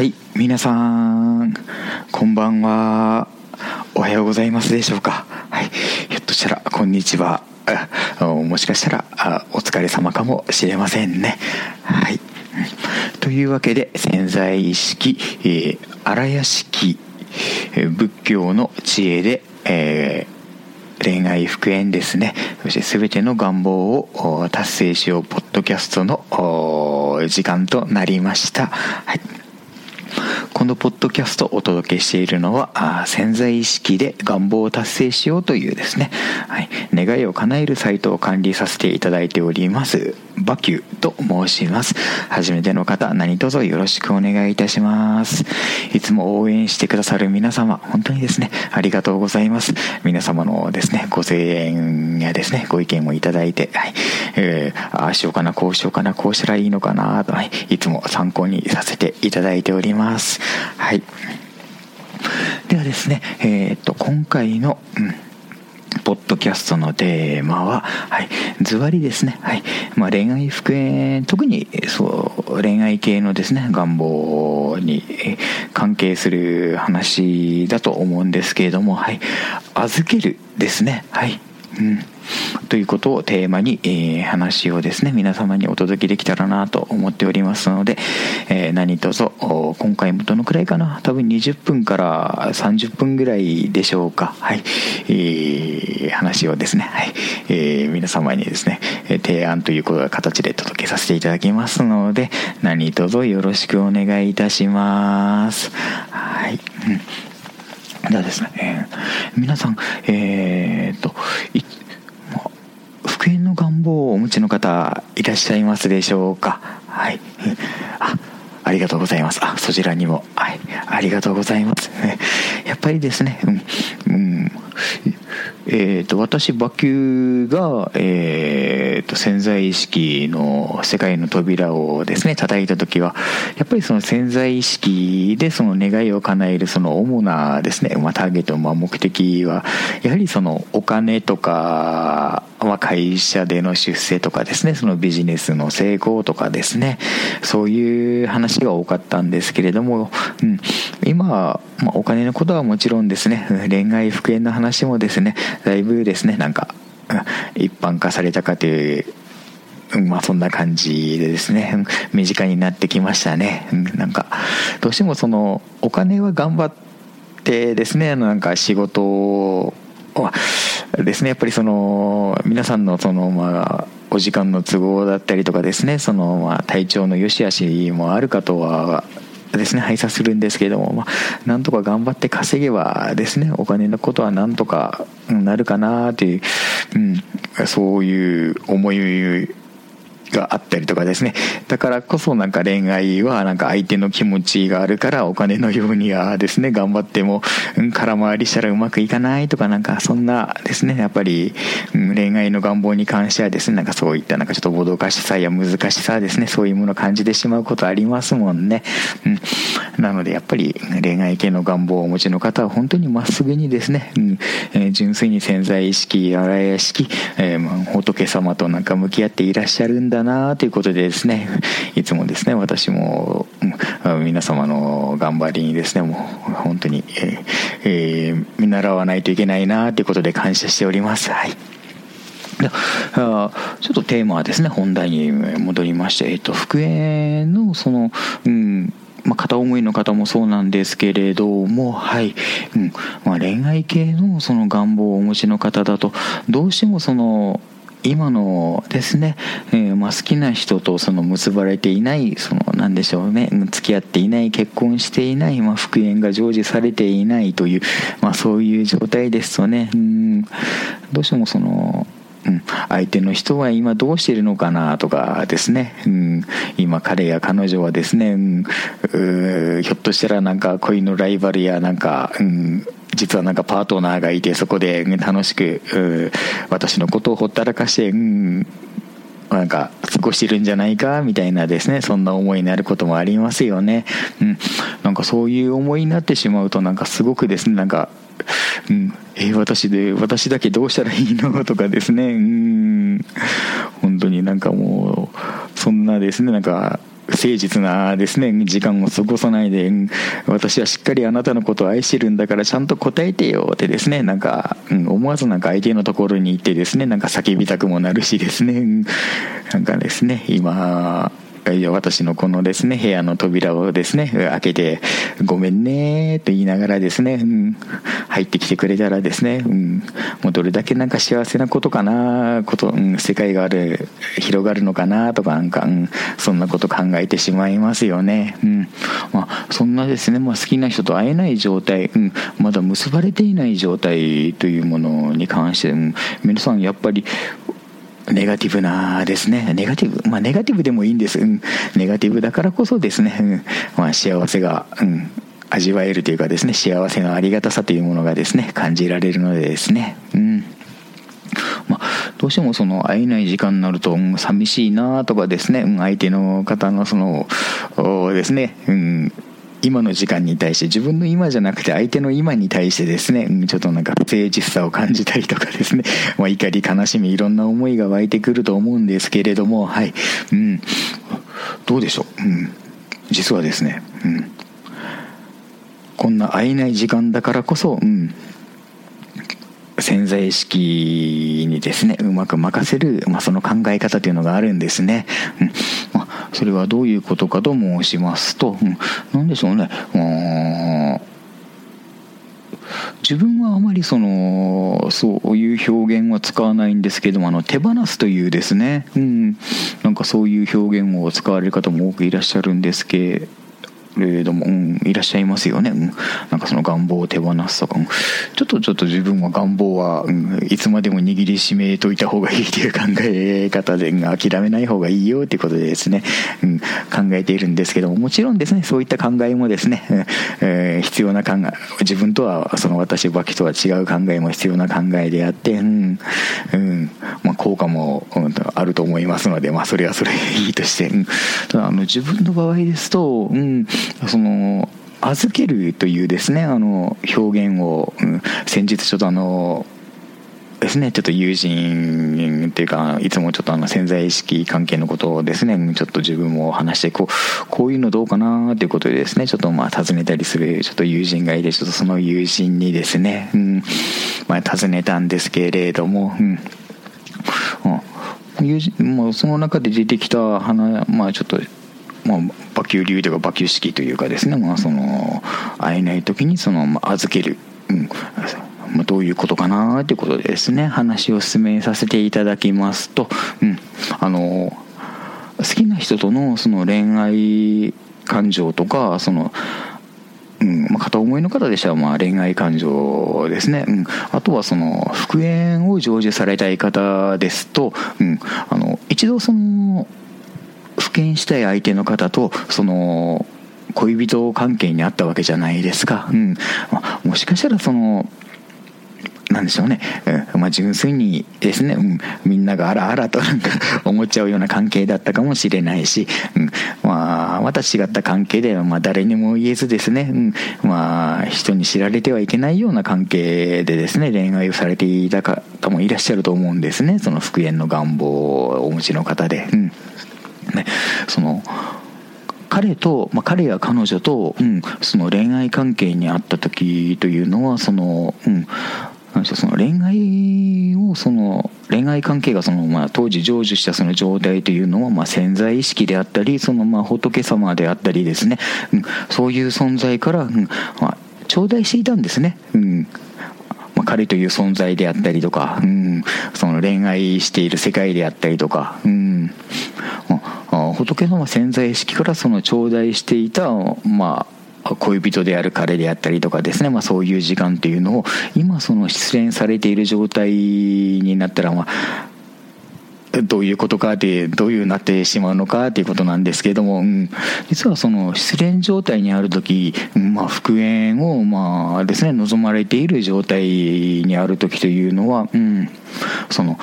はい皆さんこんばんは。おはようございますでしょうか。はいひょっとしたらこんにちは。もしかしたらお疲れ様かもしれませんね。はいというわけで潜在意識、えー、荒屋敷、仏教の知恵で、えー、恋愛復縁ですね。そして全ての願望を達成しようポッドキャストの時間となりました、はい。このポッドキャストをお届けしているのは潜在意識で願望を達成しようというですね、はい、願いを叶えるサイトを管理させていただいておりますバキューと申します。初めての方何卒よろしくお願いいたします。いつも応援してくださる皆様本当にですねありがとうございます。皆様のですねご声援やですねご意見もいただいて、はい。えー、ああしようかなこうしようかなこうしたらいいのかなと、はい、いつも参考にさせていただいております。はい。ではですねえー、っと今回の、うんポッドキャストのテーマは、はい、ズバリですね、はいまあ、恋愛復縁特にそう恋愛系のですね願望に関係する話だと思うんですけれども、はい、預けるですね、はい。ん、ということをテーマに、えー、話をですね皆様にお届けできたらなと思っておりますので、えー、何卒今回もどのくらいかな？多分20分から30分ぐらいでしょうか。はい、えー、話をですね、はい。えー、皆様にですね提案ということ形で届けさせていただきますので何卒よろしくお願いいたします。はい、うん。ではですね、えー、皆さん、えー、っと、復縁の願望をお持ちの方いらっしゃいますでしょうか？はい。あ、ありがとうございます。あ、そちらにも。はい。ありがとうございます。やっぱりですね、うん、うん、えーと、私バキューが、えーと、潜在意識の世界の扉をですね叩いた時はやっぱりその潜在意識でその願いを叶えるその主なですね、まあ、ターゲット、まあ、目的はやはりそのお金とか、まあ、会社での出世とかですねそのビジネスの成功とかですねそういう話が多かったんですけれども、うん、今、まあ、お金のことはもちろんですね恋愛復縁の話もですねだいぶですねなんか。一般化されたかというまあそんな感じでですね。身近になってきましたね。なんかどうしてもそのお金は頑張ってですねなんか仕事はですね。やっぱりその皆さんのそのまあお時間の都合だったりとかですね。そのまあ体調の良し悪しもあるかとはですね、配達するんですけれども、まあ、なんとか頑張って稼げばですね、お金のことはなんとかなるかなという、うん、そういう思いがあったりとかですね。だからこそなんか恋愛はなんか相手の気持ちがあるからお金のようにはですね頑張っても、うん、空回りしたらうまくいかないとかなんかそんなですね。やっぱり、うん、恋愛の願望に関してはですねなんかそういったなんかちょっともどかしさや難しさですね。そういうものを感じてしまうことありますもんね、うん、なのでやっぱり恋愛系の願望をお持ちの方は本当にまっすぐにですね、うんえー、純粋に潜在意識荒屋敷、えー、仏様となんか向き合っていらっしゃるんだだなということでですねいつもですね私も皆様の頑張りにですねもう本当に、えー、見習わないといけないなということで感謝しております。はいちょっとテーマはですね本題に戻りまして、えっと、復縁のその、うんまあ、片思いの方もそうなんですけれども、はいうんまあ、恋愛系のその願望をお持ちの方だとどうしてもその今のですね、えー、まあ、好きな人とその結ばれていないその何でしょうね付き合っていない結婚していない、まあ、復縁が成就されていないという、まあ、そういう状態ですとね。うん。どうしてもそのうん、相手の人は今どうしているのかなとかですね、うん、今彼や彼女はですね、うん、ひょっとしたらなんか恋のライバルやなんか、うん。実はなんかパートナーがいてそこで楽しく私のことをほったらかして、うん、なんか過ごしてるんじゃないかみたいなですね。そんな思いになることもありますよね、うん、なんかそういう思いになってしまうとなんかすごくですねなんか、うん、えー、私で私だけどうしたらいいの？とかですね。うん。本当になんかもうそんなですね。なんか誠実なですね。時間を過ごさないで。私はしっかりあなたのことを愛してるんだからちゃんと答えてよってですね。なんか、うん、思わずなんか相手のところに行ってですね。なんか叫びたくもなるしですね。なんかですね。今私のこのですね、部屋の扉をですね、開けて、ごめんねと言いながらですね、うん、入ってきてくれたらですね、うん、もうどれだけなんか幸せなことかな、こと、うん、世界がある、広がるのかなとか、なんか、うん、そんなこと考えてしまいますよね。うん。まあ、そんなですね、まあ、好きな人と会えない状態、うん、まだ結ばれていない状態というものに関して、うん、皆さんやっぱり、ネガティブなですね。ネガティブ。まあ、ネガティブでもいいんです。うん。ネガティブだからこそですね。うん。まあ、幸せが、うん。味わえるというかですね、幸せのありがたさというものがですね、感じられるのでですね。うん。まあ、どうしてもその会えない時間になると、うん、寂しいなとかですね、うん、相手の方のその、ですね、うん、今の時間に対して自分の今じゃなくて相手の今に対してですね、ちょっとなんか不誠実さを感じたりとかですね、まあ、怒り悲しみいろんな思いが湧いてくると思うんですけれどもはい。うん。どうでしょう、うん、実はですね、うん、こんな会えない時間だからこそ、うん、潜在意識にですねうまく任せる、まあ、その考え方というのがあるんですね、うん、それはどういうことかと申しますと、うん、何でしょうね。自分はあまりそのそういう表現は使わないんですけどもあの手放すというですね、うん、なんかそういう表現を使われる方も多くいらっしゃるんですけれども、うん、いらっしゃいますよね、うん、なんかその願望を手放すとか、うん、ちょっとちょっと自分は願望は、うん、いつまでも握りしめといた方がいいという考え方で、うん、諦めない方がいいよということでですね、うん、考えているんですけどももちろんですねそういった考えもですね、えー、必要な考え自分とはその私バキとは違う考えも必要な考えであって、うんうん。まあ、効果も、うん、あると思いますので、まあ、それはそれいいとして、うん、ただあの自分の場合ですと、うんその預けるというですねあの表現を、うん、先日ちょっとあのですね、ちょっと友人っていうか、いつもちょっとあの潜在意識関係のことをですね、ちょっと自分も話して、こう、こういうのどうかなっていうことでですね、ちょっとまあ尋ねたりする、ちょっと友人がいて、ちょっとその友人にですね、うん、まあ尋ねたんですけれども、うん、うん、友人、もうその中で出てきた花、まあちょっと、まあ、馬球流というか馬球式というかですね、まあ、その会えない時にその、まあ、預ける、うん。まあ、どういうことかなということでですね。話を進めさせていただきますと、うん、あの好きな人とのその恋愛感情とかそのうん。まあ、片思いの方でしたらまあ恋愛感情ですね、うん、あとはその復縁を成就されたい方ですと、うん、あの一度その復権したい相手の方とその恋人関係にあったわけじゃないですか、うん。まあ、もしかしたらそのなんでしょうね、うんまあ、純粋にですね、うん、みんながあらあらとなんか 思っちゃうような関係だったかもしれないし、うん。まあ、また違った関係では、まあ、誰にも言えずですね、うん。まあ、人に知られてはいけないような関係でですね恋愛をされていた方もいらっしゃると思うんですね。その復縁の願望をお持ちの方で。うん。ねその彼と、まあ、彼や彼女と、うん、その恋愛関係にあった時というのはその、うん、その恋愛をその恋愛関係がその、まあ、当時成就したその状態というのは、まあ、潜在意識であったりその、まあ、仏様であったりですね、うん、そういう存在から、うんまあ、頂戴していたんですね。うんま、彼という存在であったりとか、うん、その恋愛している世界であったりとか、うん仏の潜在意識からその頂戴していた、まあ、恋人である彼であったりとかですね、まあ、そういう時間っていうのを今その失恋されている状態になったら、まあ、どういうことかでどういうなってしまうのかっていうことなんですけれども、うん、実はその失恋状態にある時、まあ、復縁をまあですね望まれている状態にある時というのは、うん、その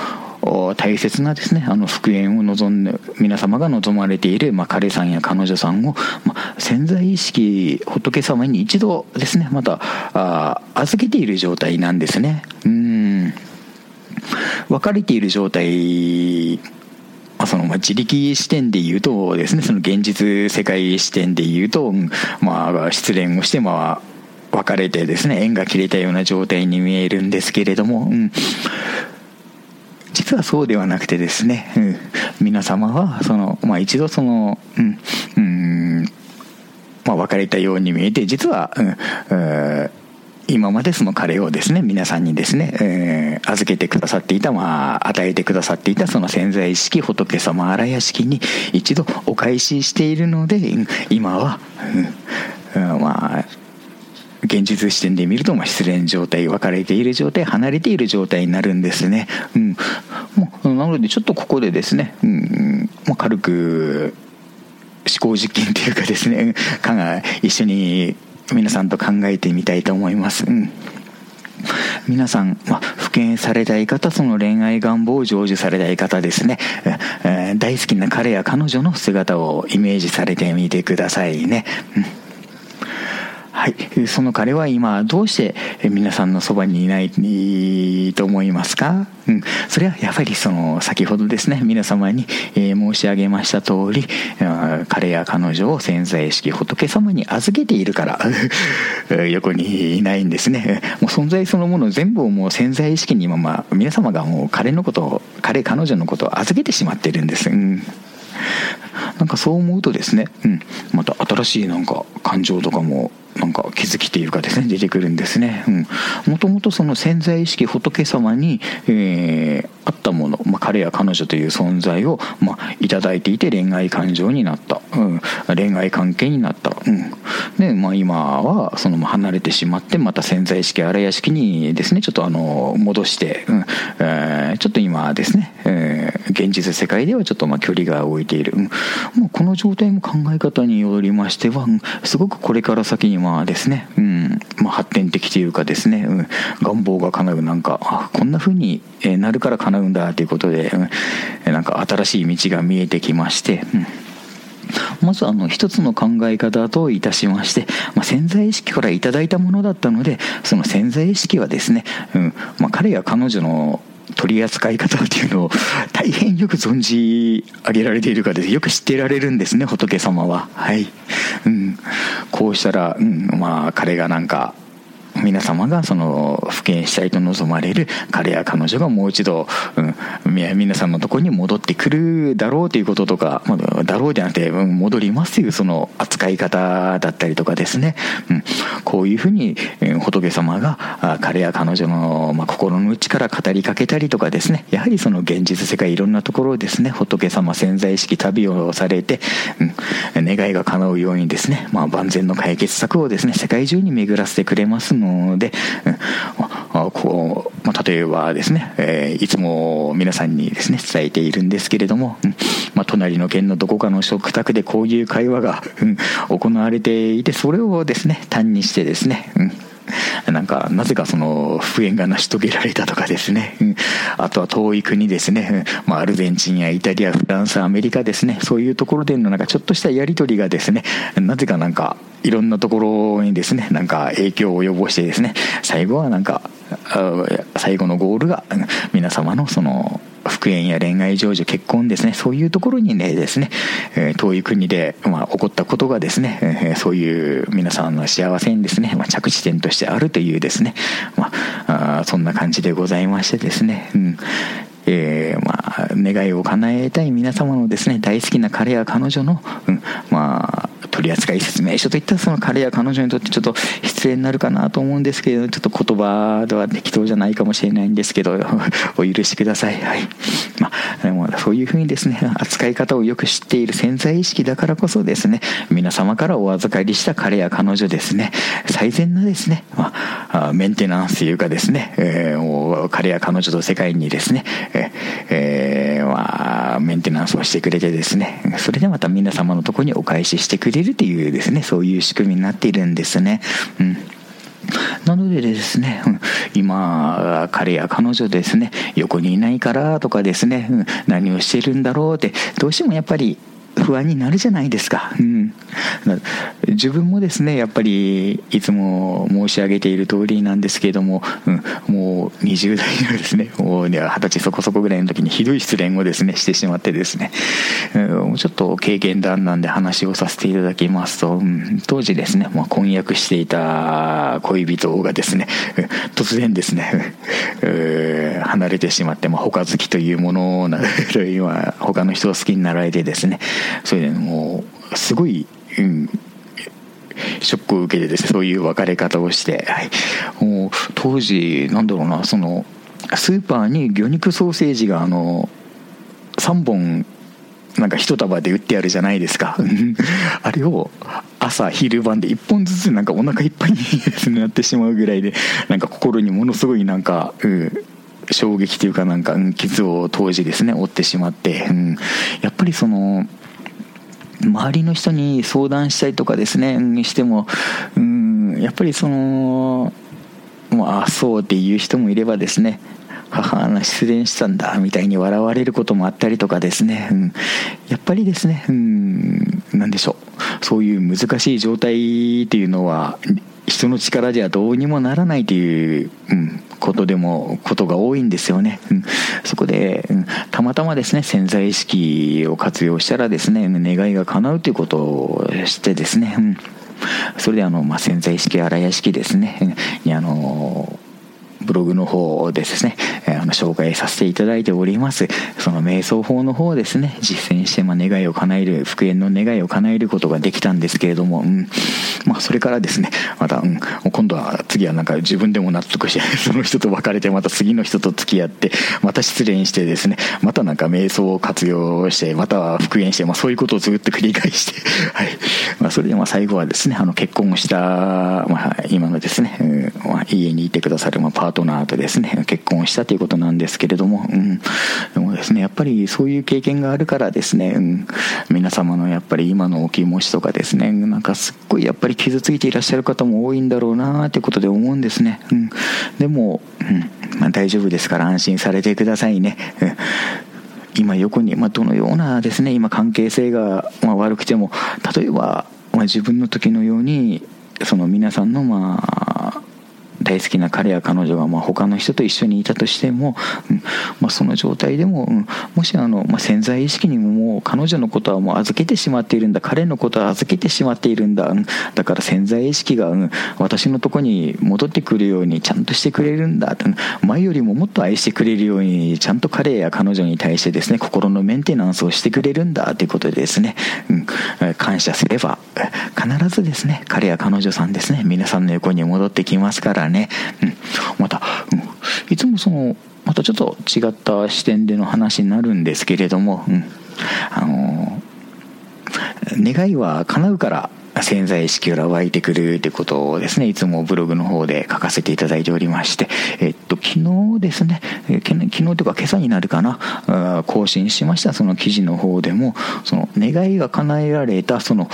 大切なですねあの復縁を望んで皆様が望まれている、まあ、彼さんや彼女さんを、まあ、潜在意識仏様に一度ですねまたあ預けている状態なんですね。うん。別れている状態そのまあ自力視点で言うとですねその現実世界視点で言うと、まあ、失恋をしてまあ別れてですね縁が切れたような状態に見えるんですけれども、うん、実はそうではなくてですね、うん、皆様はその、まあ、一度その、うん、うんまあ、別れたように見えて実は、うん、今までその彼をですね皆さんにですね、えー、預けてくださっていた、まあ、与えてくださっていたその潜在意識仏様荒屋敷に一度お返ししているので今は、うん、まあ現実視点で見ると、まあ、失恋状態別れている状態離れている状態になるんですね、うん、なのでちょっとここでですね、うん。まあ、軽く思考実験というかですね。一緒に皆さんと考えてみたいと思います、うん、皆さん、まあ、復権されたい方その恋愛願望を成就されたい方ですね、えー、大好きな彼や彼女の姿をイメージされてみてくださいね、うん。はい、その彼は今どうして皆さんのそばにいないと思いますか、うん、それはやはりその先ほどですね皆様に、申し上げました通り彼や彼女を潜在意識仏様に預けているから 横にいないんですね。もう存在そのもの全部をもう潜在意識に今、ま、皆様がもう彼のことを彼彼女のことを預けてしまっているんです、うん。なんかそう思うとですね、うん、また新しいなんか感情とかもなんか気づきというかですね出てくるんですね。もともとその潜在意識仏様に、えー、あったもの、まあ、彼や彼女という存在を、まあ、いただいていて恋愛感情になった、うん、恋愛関係になった、うん。でまあ、今はその離れてしまってまた潜在意識荒屋敷にですねちょっとあの戻して、うん。えー、ちょっと今ですね、えー、現実世界ではちょっとまあ距離が置いている、うん、もうこの状態も考え方によりましては、うん、すごくこれから先にまあですね、うん。まあ、発展的というかですね、うん、願望が叶うなんかあこんな風になるから叶うんだということで、うん、なんか新しい道が見えてきまして、うん。まずあの一つの考え方といたしまして、まあ、潜在意識からいいたものだったのでその潜在意識はですね、うん。まあ、彼や彼女の取り扱い方っていうのを 大変よく存じ上げられているかです。よく知ってられるんですね仏様は。はい、うん、こうしたら、うん、まあ彼がなんか皆様がその復権したいと望まれる彼や彼女がもう一度、うん、皆さんのところに戻ってくるだろうということとか、ま、だろうじゃなくて、うん、戻りますというその扱い方だったりとかですね、うん、こういうふうに、仏様が彼や彼女の、ま、心の内から語りかけたりとかですね。やはりその現実世界いろんなところをですね仏様潜在意識旅をされて、うん、願いが叶うようにですね、まあ、万全の解決策をですね世界中に巡らせてくれますのでので、うん、こう、まあ、例えばですね、えー、いつも皆さんにですね、伝えているんですけれども、うんまあ、隣の県のどこかの食卓でこういう会話が、うん、行われていて、それをですね、単にしてですね、うんなんか、なぜかその、復縁が成し遂げられたとかですね。あとは遠い国ですね。まあ、アルゼンチンやイタリア、フランス、アメリカですね。そういうところでのなんかちょっとしたやりとりがですね、なぜかなんか、いろんなところにですね、なんか影響を及ぼしてですね、最後はなんか、最後のゴールが皆様のその、復縁や恋愛成就、結婚ですね、そういうところにね、ですね、え遠い国で、まあ、起こったことがですね、えそういう皆さんの幸せにですね、まあ、着地点としてあるというですね、まあ、あそんな感じでございましてですね、うん。えー、まあ、願いを叶えたい皆様のですね、大好きな彼や彼女の、うん、まあ、取扱説明書といったその彼や彼女にとってちょっと失礼になるかなと思うんですけどちょっと言葉では適当じゃないかもしれないんですけど お許しください。はい。まあでもそういうふうにですね扱い方をよく知っている潜在意識だからこそですね皆様からお預かりした彼や彼女ですね最善なですね、まあ、メンテナンスというかですね、えー、彼や彼女と世界にですね、えー、まあメンテナンスをしてくれてですねそれでまた皆様のところにお返ししてくれるるというですね、そういう仕組みになっているんですね。うん。なのでですね、今、彼や彼女ですね、横にいないからとかですね、何をしてるんだろうって、どうしてもやっぱり不安になるじゃないですか。うん。自分もですねやっぱりいつも申し上げている通りなんですけれども、うん、もう20代のですねもう二十歳そこそこぐらいの時にひどい失恋をですねしてしまってですね、うん、ちょっと経験談なんで話をさせていただきますと、うん、当時ですね、まあ、婚約していた恋人がですね突然ですね離れてしまって、まあ、他好きというものな 今他の人を好きになられてですねそれでもうすごい、うん、ショックを受けてですねそういう別れ方をして、はい、もう当時なんだろうなそのスーパーに魚肉ソーセージがあの3本なんか一束で売ってあるじゃないですか。あれを朝昼晩で1本ずつなんかお腹いっぱいになってしまうぐらいでなんか心にものすごいなんか、うん、衝撃というかなんか、うん、傷を当時ですね負ってしまって、うん、やっぱりその周りの人に相談したりとかですね、にしても、うん、やっぱりその、もう、あ、そうっていう人もいればですね、母が失恋したんだみたいに笑われることもあったりとかですね、うん、やっぱりですね、うん、なんでしょう、そういう難しい状態っていうのは、人の力じゃどうにもならないという、うん、ことでも、ことが多いんですよね。うん、そこで、うん、たまたまですね、潜在意識を活用したらですね、願いが叶うということをしてですね、うん、それであの、まあ、潜在意識、荒屋敷ですね、にあの、ブログの方でですね、あの紹介させていただいております。その瞑想法の方ですね、実践して、まあ、願いを叶える、復縁の願いを叶えることができたんですけれども、うん、まあ、それからですね、また、うん、今度は次はなんか自分でも納得して、その人と別れて、また次の人と付き合って、また失恋してですね、またなんか瞑想を活用して、または復縁して、まあ、そういうことをずっと繰り返して、はい。まあ、それでまあ最後はですね、あの結婚した、まあ、今のですね、うんまあ、家にいてくださる、まあ、パートナーとですね、結婚したということなんですけれども、うん、でもですね、やっぱりそういう経験があるからですね、うん、皆様のやっぱり今のお気持ちとかですね、なんかすっごいやっぱり傷ついていらっしゃる方も多いんだろうなということで思うんですね。うん、でも、うん。まあ、大丈夫ですから安心されてくださいね。うん。今横に、まあ、どのようなですね今関係性が、まあ、悪くても例えば、まあ、自分の時のようにその皆さんのまあ大好きな彼や彼女がまあ他の人と一緒にいたとしても、うんまあ、その状態でも、うん、もしあの、まあ、潜在意識にももう彼女のことはもう預けてしまっているんだ彼のことは預けてしまっているんだ、うん、だから潜在意識が、うん、私のとこに戻ってくるようにちゃんとしてくれるんだと前よりももっと愛してくれるようにちゃんと彼や彼女に対してですね心のメンテナンスをしてくれるんだということでですね、うん、感謝すれば必ずですね彼や彼女さんですね皆さんの横に戻ってきますからねね、うん、また、うん、いつもそのまたちょっと違った視点での話になるんですけれども、うん、あの願いは叶うから潜在意識から湧いてくるってことをですね、いつもブログの方で書かせていただいておりまして、えっと、昨日ですね、昨日というか今朝になるかな、更新しました。その記事の方でも、その願いが叶えられたその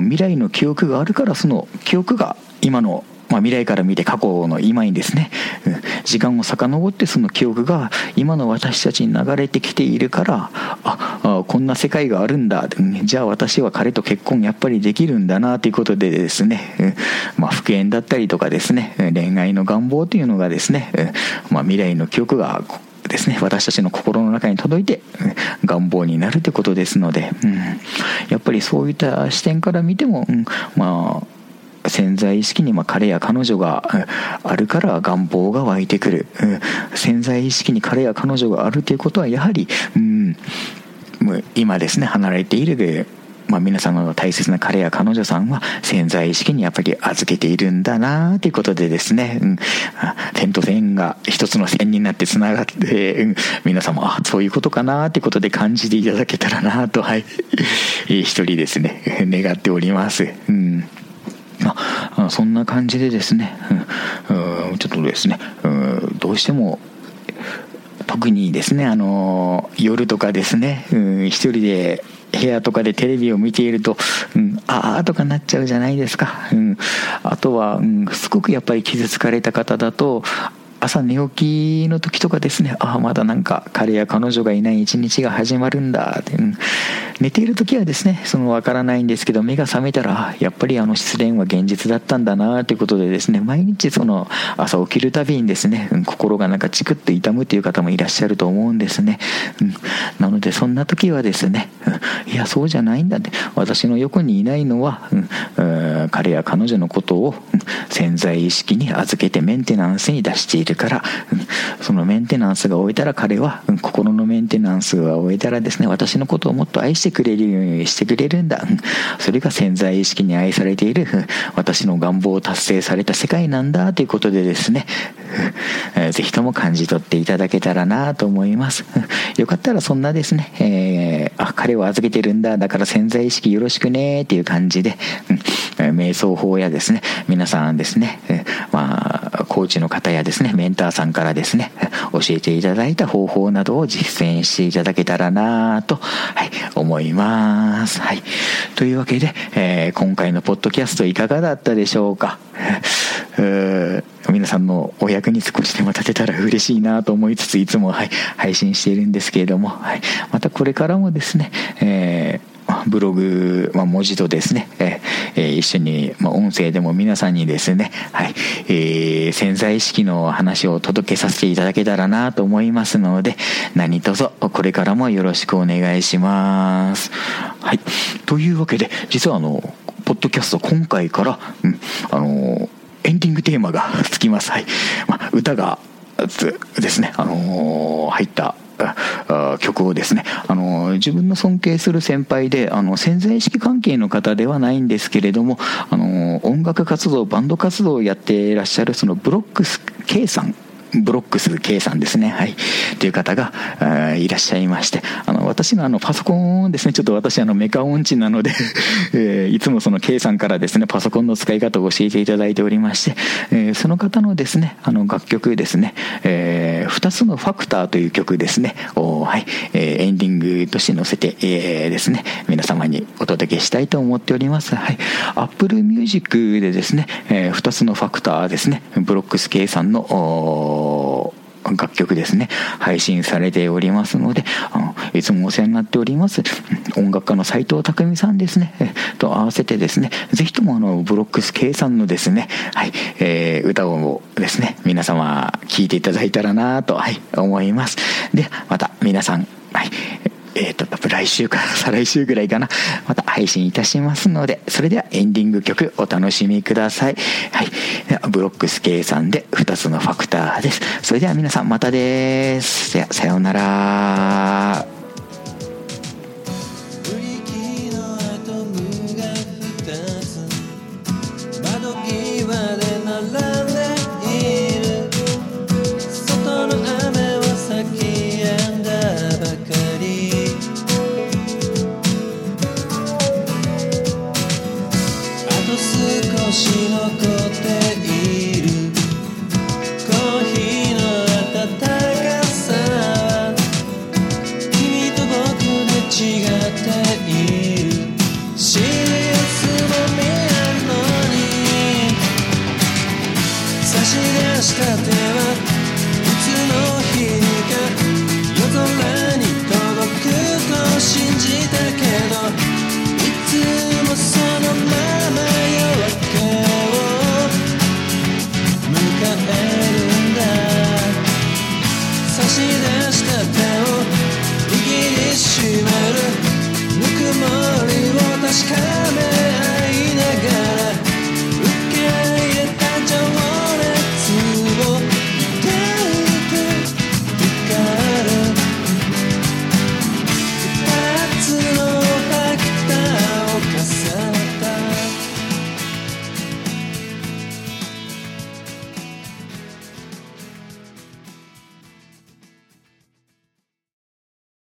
未来の記憶があるからその記憶が今のまあ、未来から見て過去の今にですね、時間を遡ってその記憶が今の私たちに流れてきているからああこんな世界があるんだじゃあ私は彼と結婚やっぱりできるんだなということでですね、まあ、復縁だったりとかですね恋愛の願望というのがですね、まあ、未来の記憶がですね私たちの心の中に届いて願望になるということですので、うん、やっぱりそういった視点から見ても、うん、まあ潜在意識にま彼や彼女があるから願望が湧いてくる、潜在意識に彼や彼女があるということはやはり、うん、今ですね離れている。でまあ、皆さんの大切な彼や彼女さんは潜在意識にやっぱり預けているんだなということでですね、うん、点と点が一つの線になってつながって、うん、皆さんもあそういうことかなということで感じていただけたらなと、はい、一人ですね願っております。うん。あそんな感じでですね、うん、ちょっとですね、うん、どうしても特にですね、あの夜とかですね、うん、一人で部屋とかでテレビを見ていると、うん、ああとかなっちゃうじゃないですか。うん、あとは、うん、すごくやっぱり傷つかれた方だと、朝寝起きの時とかですねああまだなんか彼や彼女がいない一日が始まるんだって、うん、寝ている時はですねその分からないんですけど目が覚めたらやっぱりあの失恋は現実だったんだなということでですね毎日その朝起きるたびにですね、うん、心がなんかチクッと痛むっていう方もいらっしゃると思うんですね、うん、なのでそんな時はですね、うん、いやそうじゃないんだって私の横にいないのは、うん、彼や彼女のことを潜在意識に預けてメンテナンスに出しているから、そのメンテナンスが終えたら彼は、心のメンテナンスが終えたらですね私のことをもっと愛してくれるようにしてくれるんだ、それが潜在意識に愛されている。私の願望を達成された世界なんだ。ということでですね。ぜひとも感じ取っていただけたらなと思います。よかったらそんなですね、えー、あ彼を預けてるんだ。だから潜在意識よろしくね。っていう感じで、瞑想法やですね。皆さんですね、まあ、コーチの方やですねメンターさんからですね 教えていただいた方法などを実践していただけたらなと、はい、思います。はい、というわけで、えー、今回のポッドキャストいかがだったでしょうか？皆さんのお役に少しでも立てたら嬉しいなと思いつついつも、はい、配信しているんですけれども、はい、またこれからもですね、えーブログ、まあ、文字とですね、えー、一緒に、まあ、音声でも皆さんにですね、はい、えー、潜在意識の話を届けさせていただけたらなと思いますので、何卒これからもよろしくお願いします。はい。というわけで、実はあの、ポッドキャスト今回から、うん、あの、エンディングテーマがつきます。はい。まあ、歌が、ですね、あのー、入った曲をですね。あの自分の尊敬する先輩であの潜在意識関係の方ではないんですけれどもあの音楽活動バンド活動をやっていらっしゃるそのブロックス K さんブロックス K さんですね。はい。という方がいらっしゃいまして、あの、私のあの、パソコンですね、ちょっと私あの、メカ音痴なので えー、いつもその K さんからですね、パソコンの使い方を教えていただいておりまして、えー、その方のですね、あの、楽曲ですね、えー、2つのファクターという曲ですね、を、はい、えー、エンディングとして載せて、えー、ですね、皆様にお届けしたいと思っております。はい。Apple Music でですね、えー、2つのファクターですね、ブロックス K さんの、楽曲ですね、配信されておりますので、あのいつもお世話になっております、音楽家の斎藤匠さんですね、と合わせてですね、ぜひともあの、ブロックス K さんのですね、はい、えー、歌をですね、皆様聴いていただいたらなと、はい、思います。で、また皆さん、はい、えっ、ー、と、来週か 再来週ぐらいかな、また配信いたしますので、それではエンディング曲お楽しみください。はい。ブロックス計算で2つのファクターです。それでは皆さんまたです。では、さようなら。